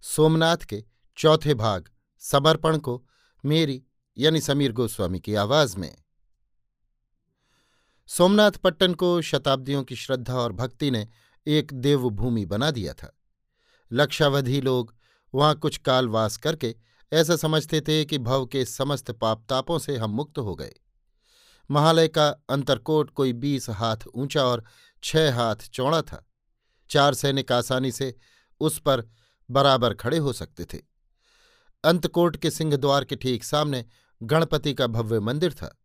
सोमनाथ के चौथे भाग, समर्पण को मेरी यानी समीर गोस्वामी की आवाज़ में। सोमनाथ पट्टन को शताब्दियों की श्रद्धा और भक्ति ने एक देवभूमि बना दिया था। लक्षावधि लोग वहाँ कुछ काल वास करके ऐसा समझते थे कि भव के समस्त पापतापों से हम मुक्त हो गए। महालय का अंतरकोट कोई बीस हाथ ऊँचा और छह हाथ चौड़ा था। चार सैनिक आसानी से उस पर बराबर खड़े हो सकते थे। अंतकोट के सिंहद्वार के ठीक सामने गणपति का भव्य मंदिर था।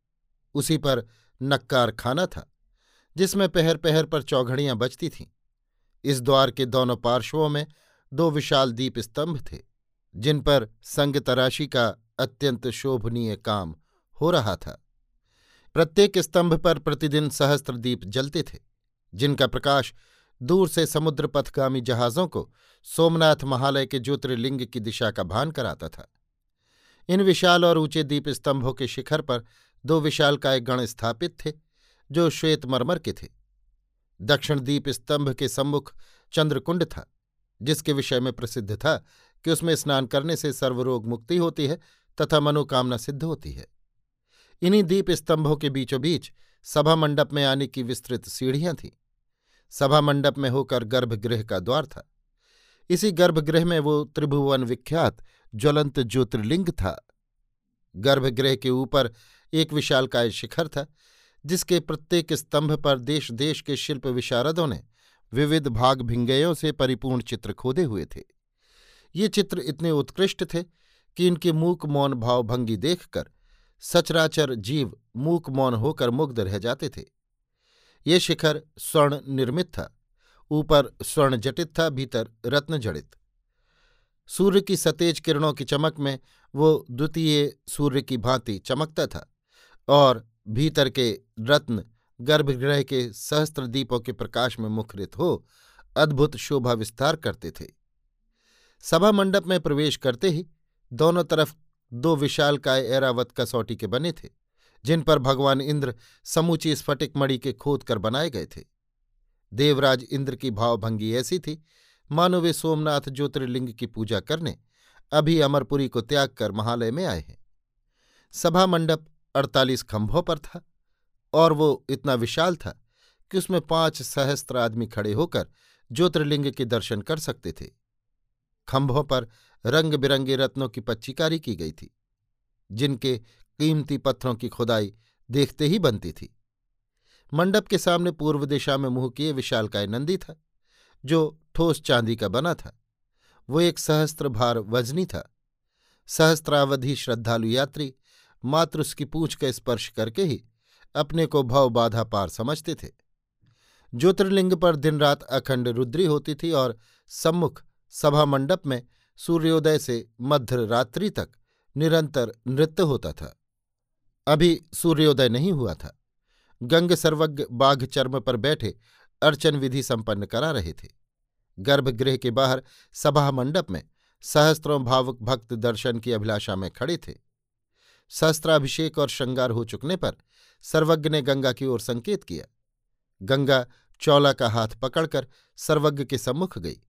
उसी पर नक्कार खाना था, जिसमें पहर पहर पर चौघड़ियाँ बजती थीं। इस द्वार के दोनों पार्श्वों में दो विशाल दीप स्तंभ थे, जिन पर संग तराशी का अत्यंत शोभनीय काम हो रहा था। प्रत्येक स्तंभ पर प्रतिदिन सहस्त्र दीप जलते थे, जिनका प्रकाश दूर से समुद्र पथगामी जहाजों को सोमनाथ महालय के ज्योतिर्लिंग की दिशा का भान कराता था। इन विशाल और ऊँचे दीप स्तंभों के शिखर पर दो विशाल विशालकाय गण स्थापित थे, जो श्वेत मरमर के थे। दक्षिण दीप स्तंभ के सम्मुख चंद्रकुंड था, जिसके विषय में प्रसिद्ध था कि उसमें स्नान करने से सर्वरोग मुक्ति होती है तथा मनोकामना सिद्ध होती है। इन्हीं दीप स्तंभों के बीचों बीच सभा मंडप में आने की विस्तृत सीढ़ियाँ थीं। सभा मंडप में होकर गर्भगृह का द्वार था। इसी गर्भगृह में वो त्रिभुवन विख्यात ज्वलंत ज्योतिर्लिंग था। गर्भगृह के ऊपर एक विशालकाय शिखर था, जिसके प्रत्येक स्तंभ पर देश देश के शिल्प विशारदों ने विविध भाग भिंगयों से परिपूर्ण चित्र खोदे हुए थे। ये चित्र इतने उत्कृष्ट थे कि इनके मूक मौन भावभंगी देखकर सचराचर जीव मूक मौन होकर मुग्ध रह जाते थे। ये शिखर स्वर्ण निर्मित था, ऊपर स्वर्ण जटित था, भीतर रत्न जड़ित। सूर्य की सतेज किरणों की चमक में वो द्वितीय सूर्य की भांति चमकता था और भीतर के रत्न गर्भगृह के सहस्त्र दीपों के प्रकाश में मुखरित हो अद्भुत शोभा विस्तार करते थे। सभा मंडप में प्रवेश करते ही दोनों तरफ़ दो विशालकाय ऐरावत कसौटी के बने थे। जिन पर भगवान इंद्र समूची स्फटिक मणि के खोद कर बनाए गए थे। देवराज इंद्र की भावभंगी ऐसी थी, मानो वे सोमनाथ ज्योतिर्लिंग की पूजा करने अभी अमरपुरी को त्याग कर महालय में आए हैं। सभा मंडप अड़तालीस खंभों पर था और वो इतना विशाल था कि उसमें पाँच सहस्त्र आदमी खड़े होकर ज्योतिर्लिंग के दर्शन कर सकते थे। खंभों पर रंग बिरंगे रत्नों की पच्चीकारी की गई थी, जिनके कीमती पत्थरों की खुदाई देखते ही बनती थी। मंडप के सामने पूर्व दिशा में मुँह किए विशालकाय नंदी था, जो ठोस चांदी का बना था। वो एक सहस्त्र भार वजनी था। सहस्त्रावधि श्रद्धालु यात्री मात्र उसकी पूछ का स्पर्श करके ही अपने को भाव बाधा पार समझते थे। ज्योतिर्लिंग पर दिन रात अखंड रुद्री होती थी और सम्मुख सभा मंडप में सूर्योदय से मध्य रात्रि तक निरंतर नृत्य होता था। अभी सूर्योदय नहीं हुआ था। गंग सर्वज्ञ बाघ चर्म पर बैठे अर्चन विधि संपन्न करा रहे थे। गर्भगृह के बाहर सभा मंडप में सहस्त्रों भावुक भक्त दर्शन की अभिलाषा में खड़े थे। सहस्त्राभिषेक और श्रृंगार हो चुकने पर सर्वज्ञ ने गंगा की ओर संकेत किया। गंगा चौला का हाथ पकड़कर सर्वज्ञ के सम्मुख गई।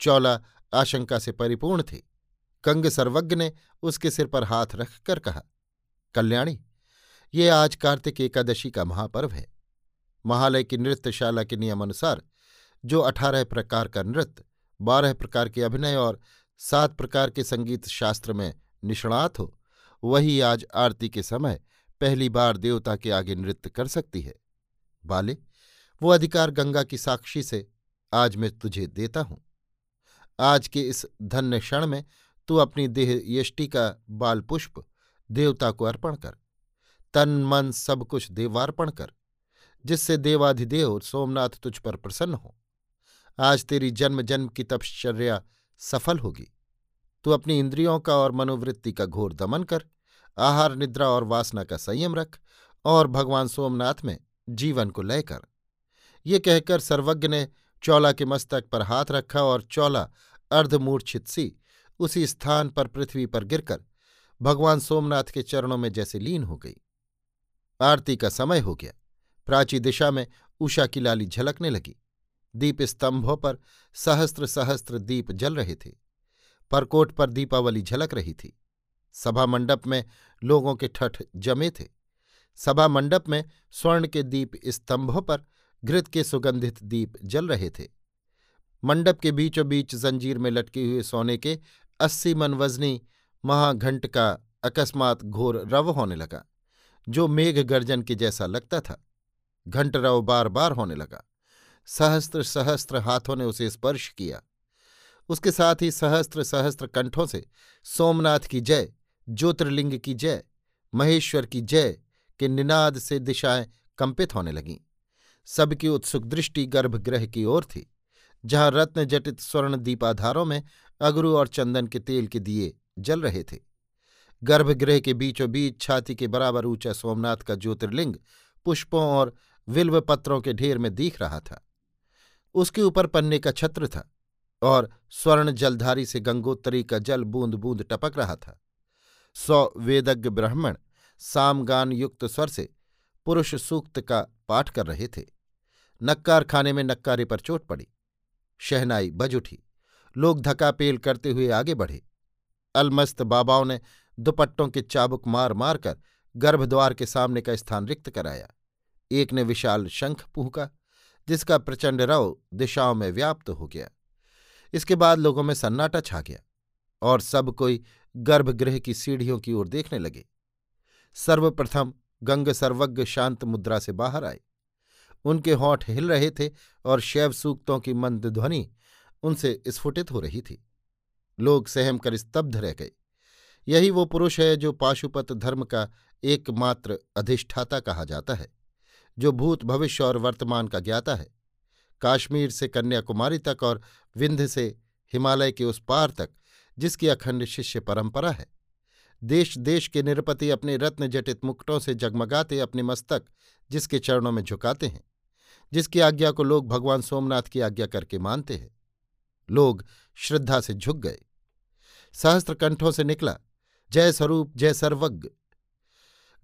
चौला आशंका से परिपूर्ण थी। गंग सर्वज्ञ ने उसके सिर पर हाथ रखकर कहा कल्याणी, ये आज कार्तिक एकादशी का महापर्व है। महालय की नृत्यशाला के नियमानुसार, जो अठारह प्रकार का नृत्य, बारह प्रकार के अभिनय और सात प्रकार के संगीत शास्त्र में निष्णात हो, वही आज आरती के समय पहली बार देवता के आगे नृत्य कर सकती है। बाले, वो अधिकार गंगा की साक्षी से आज मैं तुझे देता हूँ। आज के इस धन्य क्षण में तू अपनी देह यष्टि का बाल पुष्प देवता को अर्पण कर। तन, मन सब कुछ देवार्पण कर, जिससे देवाधिदेव सोमनाथ तुझ पर प्रसन्न हो। आज तेरी जन्म जन्म की तपश्चर्या सफल होगी। तू अपनी इंद्रियों का और मनोवृत्ति का घोर दमन कर, आहार, निद्रा और वासना का संयम रख और भगवान सोमनाथ में जीवन को लय कर। ये कहकर सर्वज्ञ ने चौला के मस्तक पर हाथ रखा और चौला अर्धमूर्छित सी उसी स्थान पर पृथ्वी पर गिरकर भगवान सोमनाथ के चरणों में जैसे लीन हो गई। आरती का समय हो गया। प्राची दिशा में उषा की लाली झलकने लगी। दीप स्तंभों पर सहस्त्र सहस्त्र दीप जल रहे थे। परकोट पर दीपावली झलक रही थी। सभा मंडप में लोगों के ठठ जमे थे। सभा मंडप में स्वर्ण के दीप स्तंभों पर घृत के सुगंधित दीप जल रहे थे। मंडप के बीचों बीच जंजीर में लटके हुए सोने के अस्सी मन वजनी महाघंट का अकस्मात घोर रव होने लगा, जो मेघ गर्जन के जैसा लगता था। घंट रव बार बार होने लगा। सहस्त्र सहस्त्र हाथों ने उसे स्पर्श किया। उसके साथ ही सहस्त्र सहस्त्र कंठों से सोमनाथ की जय, ज्योतिर्लिंग की जय, महेश्वर की जय के निनाद से दिशाएँ कंपित होने लगीं। सबकी उत्सुक दृष्टि गर्भगृह की ओर थी, जहाँ रत्न जटित स्वर्ण दीपाधारों में अगरू और चंदन के तेल के दिए जल रहे थे। गर्भगृह के बीचों बीच छाती के बराबर ऊँचा सोमनाथ का ज्योतिर्लिंग पुष्पों और विल्व पत्रों के ढेर में दिख रहा था। उसके ऊपर पन्ने का छत्र था और स्वर्ण जलधारी से गंगोत्तरी का जल बूंद बूंद टपक रहा था। सौ वेदज्ञ ब्राह्मण सामगान युक्त स्वर से पुरुष सूक्त का पाठ कर रहे थे। नक्कार खाने में नक्कारे पर चोट पड़ी। शहनाई बज उठी। लोग धकापेल करते हुए आगे बढ़े। अलमस्त बाबाओं ने दुपट्टों के चाबुक मार मारकर गर्भद्वार के सामने का स्थान रिक्त कराया। एक ने विशाल शंख पूका जिसका प्रचंड रव दिशाओं में व्याप्त हो गया। इसके बाद लोगों में सन्नाटा छा गया और सब कोई गर्भगृह की सीढ़ियों की ओर देखने लगे। सर्वप्रथम गंग सर्वज्ञ शांत मुद्रा से बाहर आए। उनके होठ हिल रहे थे और शैव सूक्तों की मंद ध्वनि उनसे स्फुटित हो रही थी। लोग सहम कर स्तब्ध रह गए। यही वो पुरुष है जो पाशुपत धर्म का एकमात्र अधिष्ठाता कहा जाता है, जो भूत भविष्य और वर्तमान का ज्ञाता है। काश्मीर से कन्याकुमारी तक और विंध्य से हिमालय के उस पार तक, जिसकी अखंड शिष्य परंपरा है। देश देश के निरपति अपने रत्न जटित मुकुटों से जगमगाते अपने मस्तक, जिसके चरणों में झुकाते हैं, जिसकी आज्ञा को लोग भगवान सोमनाथ की आज्ञा करके मानते हैं। लोग श्रद्धा से झुक गए। सहस्त्र कंठों से निकला। जय स्वरूप, जय सर्वज्ञ।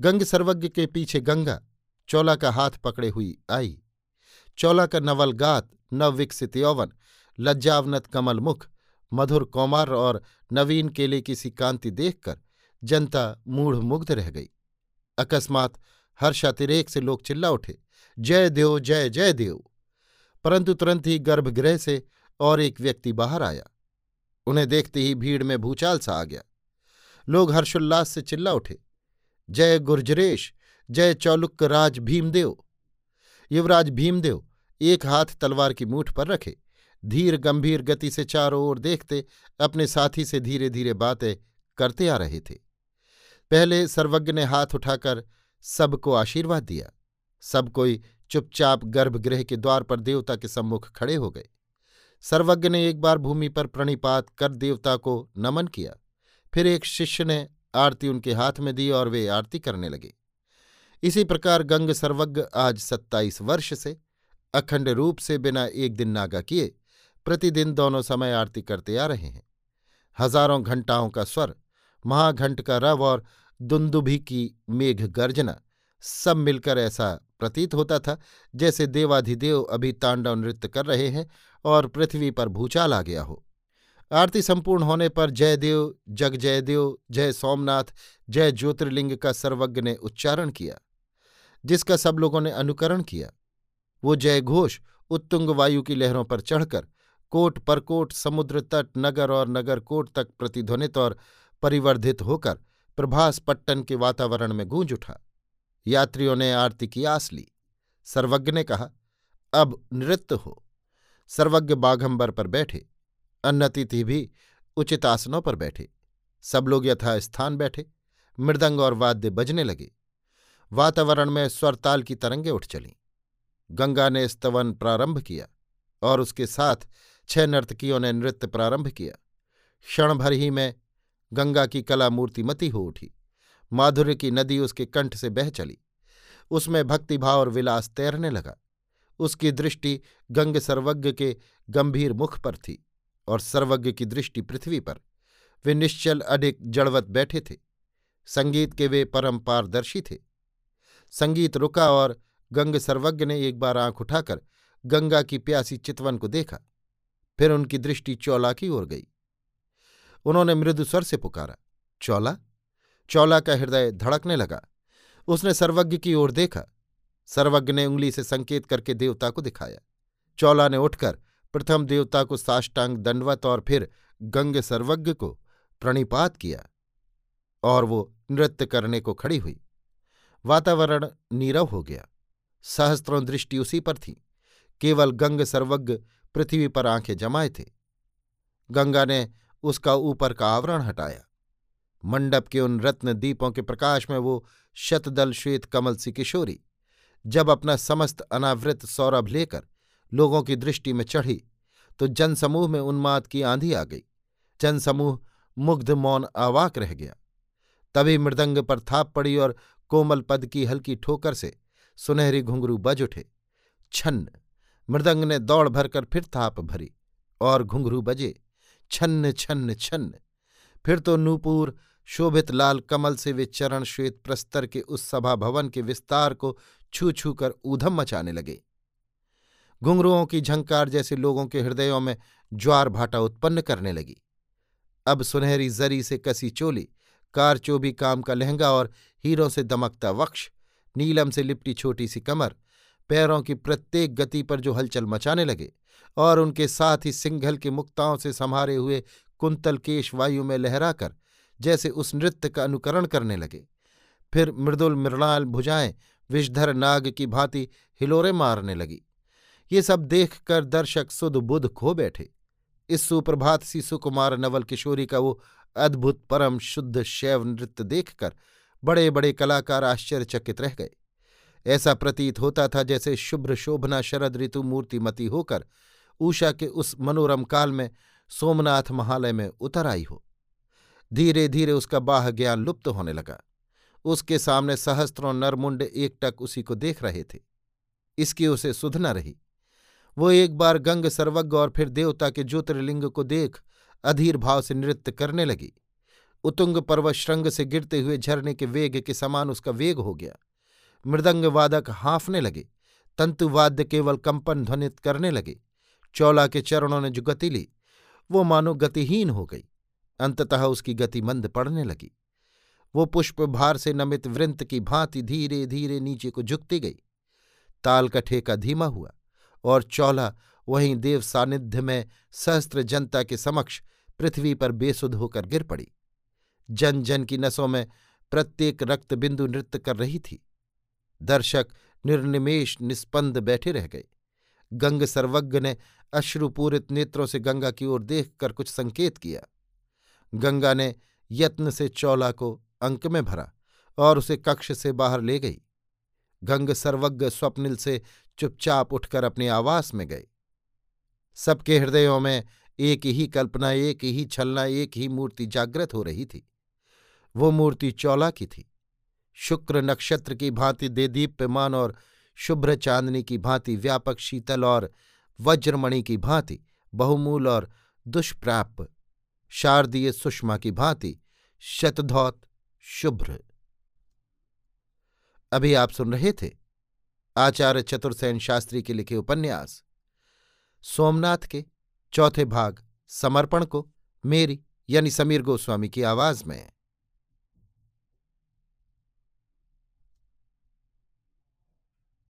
गंग सर्वज्ञ के पीछे गंगा, चौला का हाथ पकड़े हुई आई। चौला का नवल गात, नवविकसित यौवन, लज्जावनत कमल मुख, मधुर कौमार और नवीन केले की सी कांति देखकर जनता मूढ़ मुग्ध रह गई। अकस्मात हर्षातिरेक से लोग चिल्ला उठे, जय देव, जय जय देव! परंतु तुरंत ही गर्भगृह से और एक व्यक्ति बाहर आया। उन्हें देखते ही भीड़ में भूचाल सा आ गया। लोग हर्षोल्लास से चिल्ला उठे। जय गुर्जरेश, जय चौलुक राज भीमदेव। युवराज भीमदेव एक हाथ तलवार की मूठ पर रखे, धीर गंभीर गति से चारों ओर देखते, अपने साथी से धीरे धीरे बातें करते आ रहे थे। पहले सर्वज्ञ ने हाथ उठाकर सबको आशीर्वाद दिया। सब कोई चुपचाप गर्भगृह के द्वार पर देवता के सम्मुख खड़े हो गए। सर्वज्ञ ने एक बार भूमि पर प्रणिपात कर देवता को नमन किया। फिर एक शिष्य ने आरती उनके हाथ में दी और वे आरती करने लगे। इसी प्रकार गंग सर्वज्ञ आज सत्ताईस वर्ष से अखंड रूप से बिना एक दिन नागा किए प्रतिदिन दोनों समय आरती करते आ रहे हैं। हज़ारों घंटाओं का स्वर, महाघंट का रव और दुंदुभि की मेघ गर्जना सब मिलकर ऐसा प्रतीत होता था जैसे देवाधिदेव अभी तांडव नृत्य कर रहे हैं और पृथ्वी पर भूचाल आ गया हो। आरती संपूर्ण होने पर जयदेव, जग जयदेव, जय सोमनाथ, जय ज्योतिर्लिंग का सर्वज्ञ ने उच्चारण किया, जिसका सब लोगों ने अनुकरण किया। वो जय घोष उत्तुंग वायु की लहरों पर चढ़कर कोट परकोट समुद्र तट, नगर और नगर कोट तक प्रतिध्वनित और परिवर्धित होकर प्रभास पट्टन के वातावरण में गूंज उठा। यात्रियों ने आरती की आस ली। सर्वज्ञ ने कहा, अब नृत्य हो। सर्वज्ञ बाघंबर पर बैठे अन्नतिथि भी उचित आसनों पर बैठे। सब लोग यथास्थान बैठे, मृदंग और वाद्य बजने लगे। वातावरण में स्वरताल की तरंगे उठ चलीं। गंगा ने स्तवन प्रारंभ किया और उसके साथ छह नर्तकियों ने नृत्य प्रारंभ किया। क्षण भर ही में गंगा की कला मूर्तिमती हो उठी। माधुर्य की नदी उसके कंठ से बह चली। उसमें भक्तिभाव और विलास तैरने लगा। उसकी दृष्टि गंग सर्वज्ञ के गंभीर मुख पर थी और सर्वज्ञ की दृष्टि पृथ्वी पर। वे निश्चल अधिक जड़वत बैठे थे। संगीत के वे परम पारदर्शी थे। संगीत रुका और गंग सर्वज्ञ ने एक बार आँख उठाकर गंगा की प्यासी चितवन को देखा। फिर उनकी दृष्टि चौला की ओर गई। उन्होंने मृदु स्वर से पुकारा, चौला? चौला का हृदय धड़कने लगा। उसने सर्वज्ञ की ओर देखा। सर्वज्ञ ने उंगली से संकेत करके देवता को दिखाया। चौला ने उठकर प्रथम देवता को साष्टांग दंडवत और फिर गंग सर्वज्ञ को प्रणिपात किया और वो नृत्य करने को खड़ी हुई। वातावरण नीरव हो गया। सहस्त्रों दृष्टि उसी पर थी। केवल गंग सर्वज्ञ पृथ्वी पर आँखें जमाए थे। गंगा ने उसका ऊपर का आवरण हटाया। मंडप के उन रत्न दीपों के प्रकाश में वो शतदल श्वेत कमल सी किशोरी जब अपना समस्त अनावृत सौरभ लेकर लोगों की दृष्टि में चढ़ी तो जनसमूह में उन्माद की आंधी आ गई। जनसमूह मुग्ध मौन आवाक रह गया। तभी मृदंग पर थाप पड़ी और कोमल पद की हल्की ठोकर से सुनहरी घुंघरू बज उठे। छन्न! मृदंग ने दौड़ भरकर फिर थाप भरी और घुंघरू बजे। छन्न छन्न छन्न! फिर तो नूपुर, शोभित लाल कमल से वे चरण श्वेत प्रस्तर के उस सभा भवन के विस्तार को छू छू कर ऊधम मचाने लगे। घुंघरुओं की झंकार जैसे लोगों के हृदयों में ज्वार भाटा उत्पन्न करने लगी। अब सुनहरी जरी से कसी चोली, कारचोबी काम का लहंगा और हीरों से दमकता वक्ष, नीलम से लिपटी छोटी सी कमर, पैरों की प्रत्येक गति पर जो हलचल मचाने लगे और उनके साथ ही सिंघल के मुक्ताओं से संहारे हुए कुंतल केश वायु में लहराकर जैसे उस नृत्य का अनुकरण करने लगे। फिर मृदुल मृणाल भुजाएँ विषधर नाग की भांति हिलोरे मारने लगी। ये सब देखकर दर्शक सुध बुध खो बैठे। इस सुप्रभात सी सुकुमार नवल किशोरी का वो अद्भुत परम शुद्ध शैव नृत्य देखकर बड़े बड़े कलाकार आश्चर्यचकित रह गए। ऐसा प्रतीत होता था जैसे शुभ्र शोभना शरद ऋतु मूर्तिमती होकर ऊषा के उस मनोरम काल में सोमनाथ महालय में उतर आई हो। धीरे धीरे उसका बाह ज्ञान लुप्त होने लगा। उसके सामने सहस्त्रों नरमुंड एकटक उसी को देख रहे थे। इसकी उसे सुध न रही। वो एक बार गंग सर्वज्ञ और फिर देवता के ज्योतिर्लिंग को देख अधीर भाव से नृत्य करने लगी। उतुंग पर्वत श्रृंग से गिरते हुए झरने के वेग के समान उसका वेग हो गया। मृदंग वादक हाँफने लगे। तंतुवाद्य केवल कंपन ध्वनित करने लगे। चौला के चरणों ने जो गति ली, वो मानो गतिहीन हो गई। अंततः उसकी गति मंद पड़ने लगी। वो पुष्प भार से नमित वृंत की भांति धीरे धीरे नीचे को झुकती गई। ताल का ठेका धीमा हुआ और चौला वहीं देव सानिध्य में सहस्त्र जनता के समक्ष पृथ्वी पर बेसुध होकर गिर पड़ी। जन जन की नसों में प्रत्येक रक्त बिंदु नृत्य कर रही थी। दर्शक निर्निमेश निस्पंद बैठे रह गए। गंग सर्वज्ञ ने अश्रुपूरित नेत्रों से गंगा की ओर देखकर कुछ संकेत किया। गंगा ने यत्न से चौला को अंक में भरा और उसे कक्ष से बाहर ले गई। गंग सर्वज्ञ स्वप्निल से चुपचाप उठकर अपने आवास में गए। सबके हृदयों में एक ही कल्पना, एक ही छलना, एक ही मूर्ति जागृत हो रही थी। वो मूर्ति चौला की थी। शुक्र नक्षत्र की भांति देदीप्यमान और शुभ्र चांदनी की भांति व्यापक शीतल और वज्रमणि की भांति बहुमूल और दुष्प्राप्य शारदीय सुषमा की भांति शतधौत शुभ्र अभी आप सुन रहे थे आचार्य चतुर्सेन शास्त्री के लिखे उपन्यास, सोमनाथ के चौथे भाग समर्पण को मेरी यानी समीर गोस्वामी की आवाज़ में।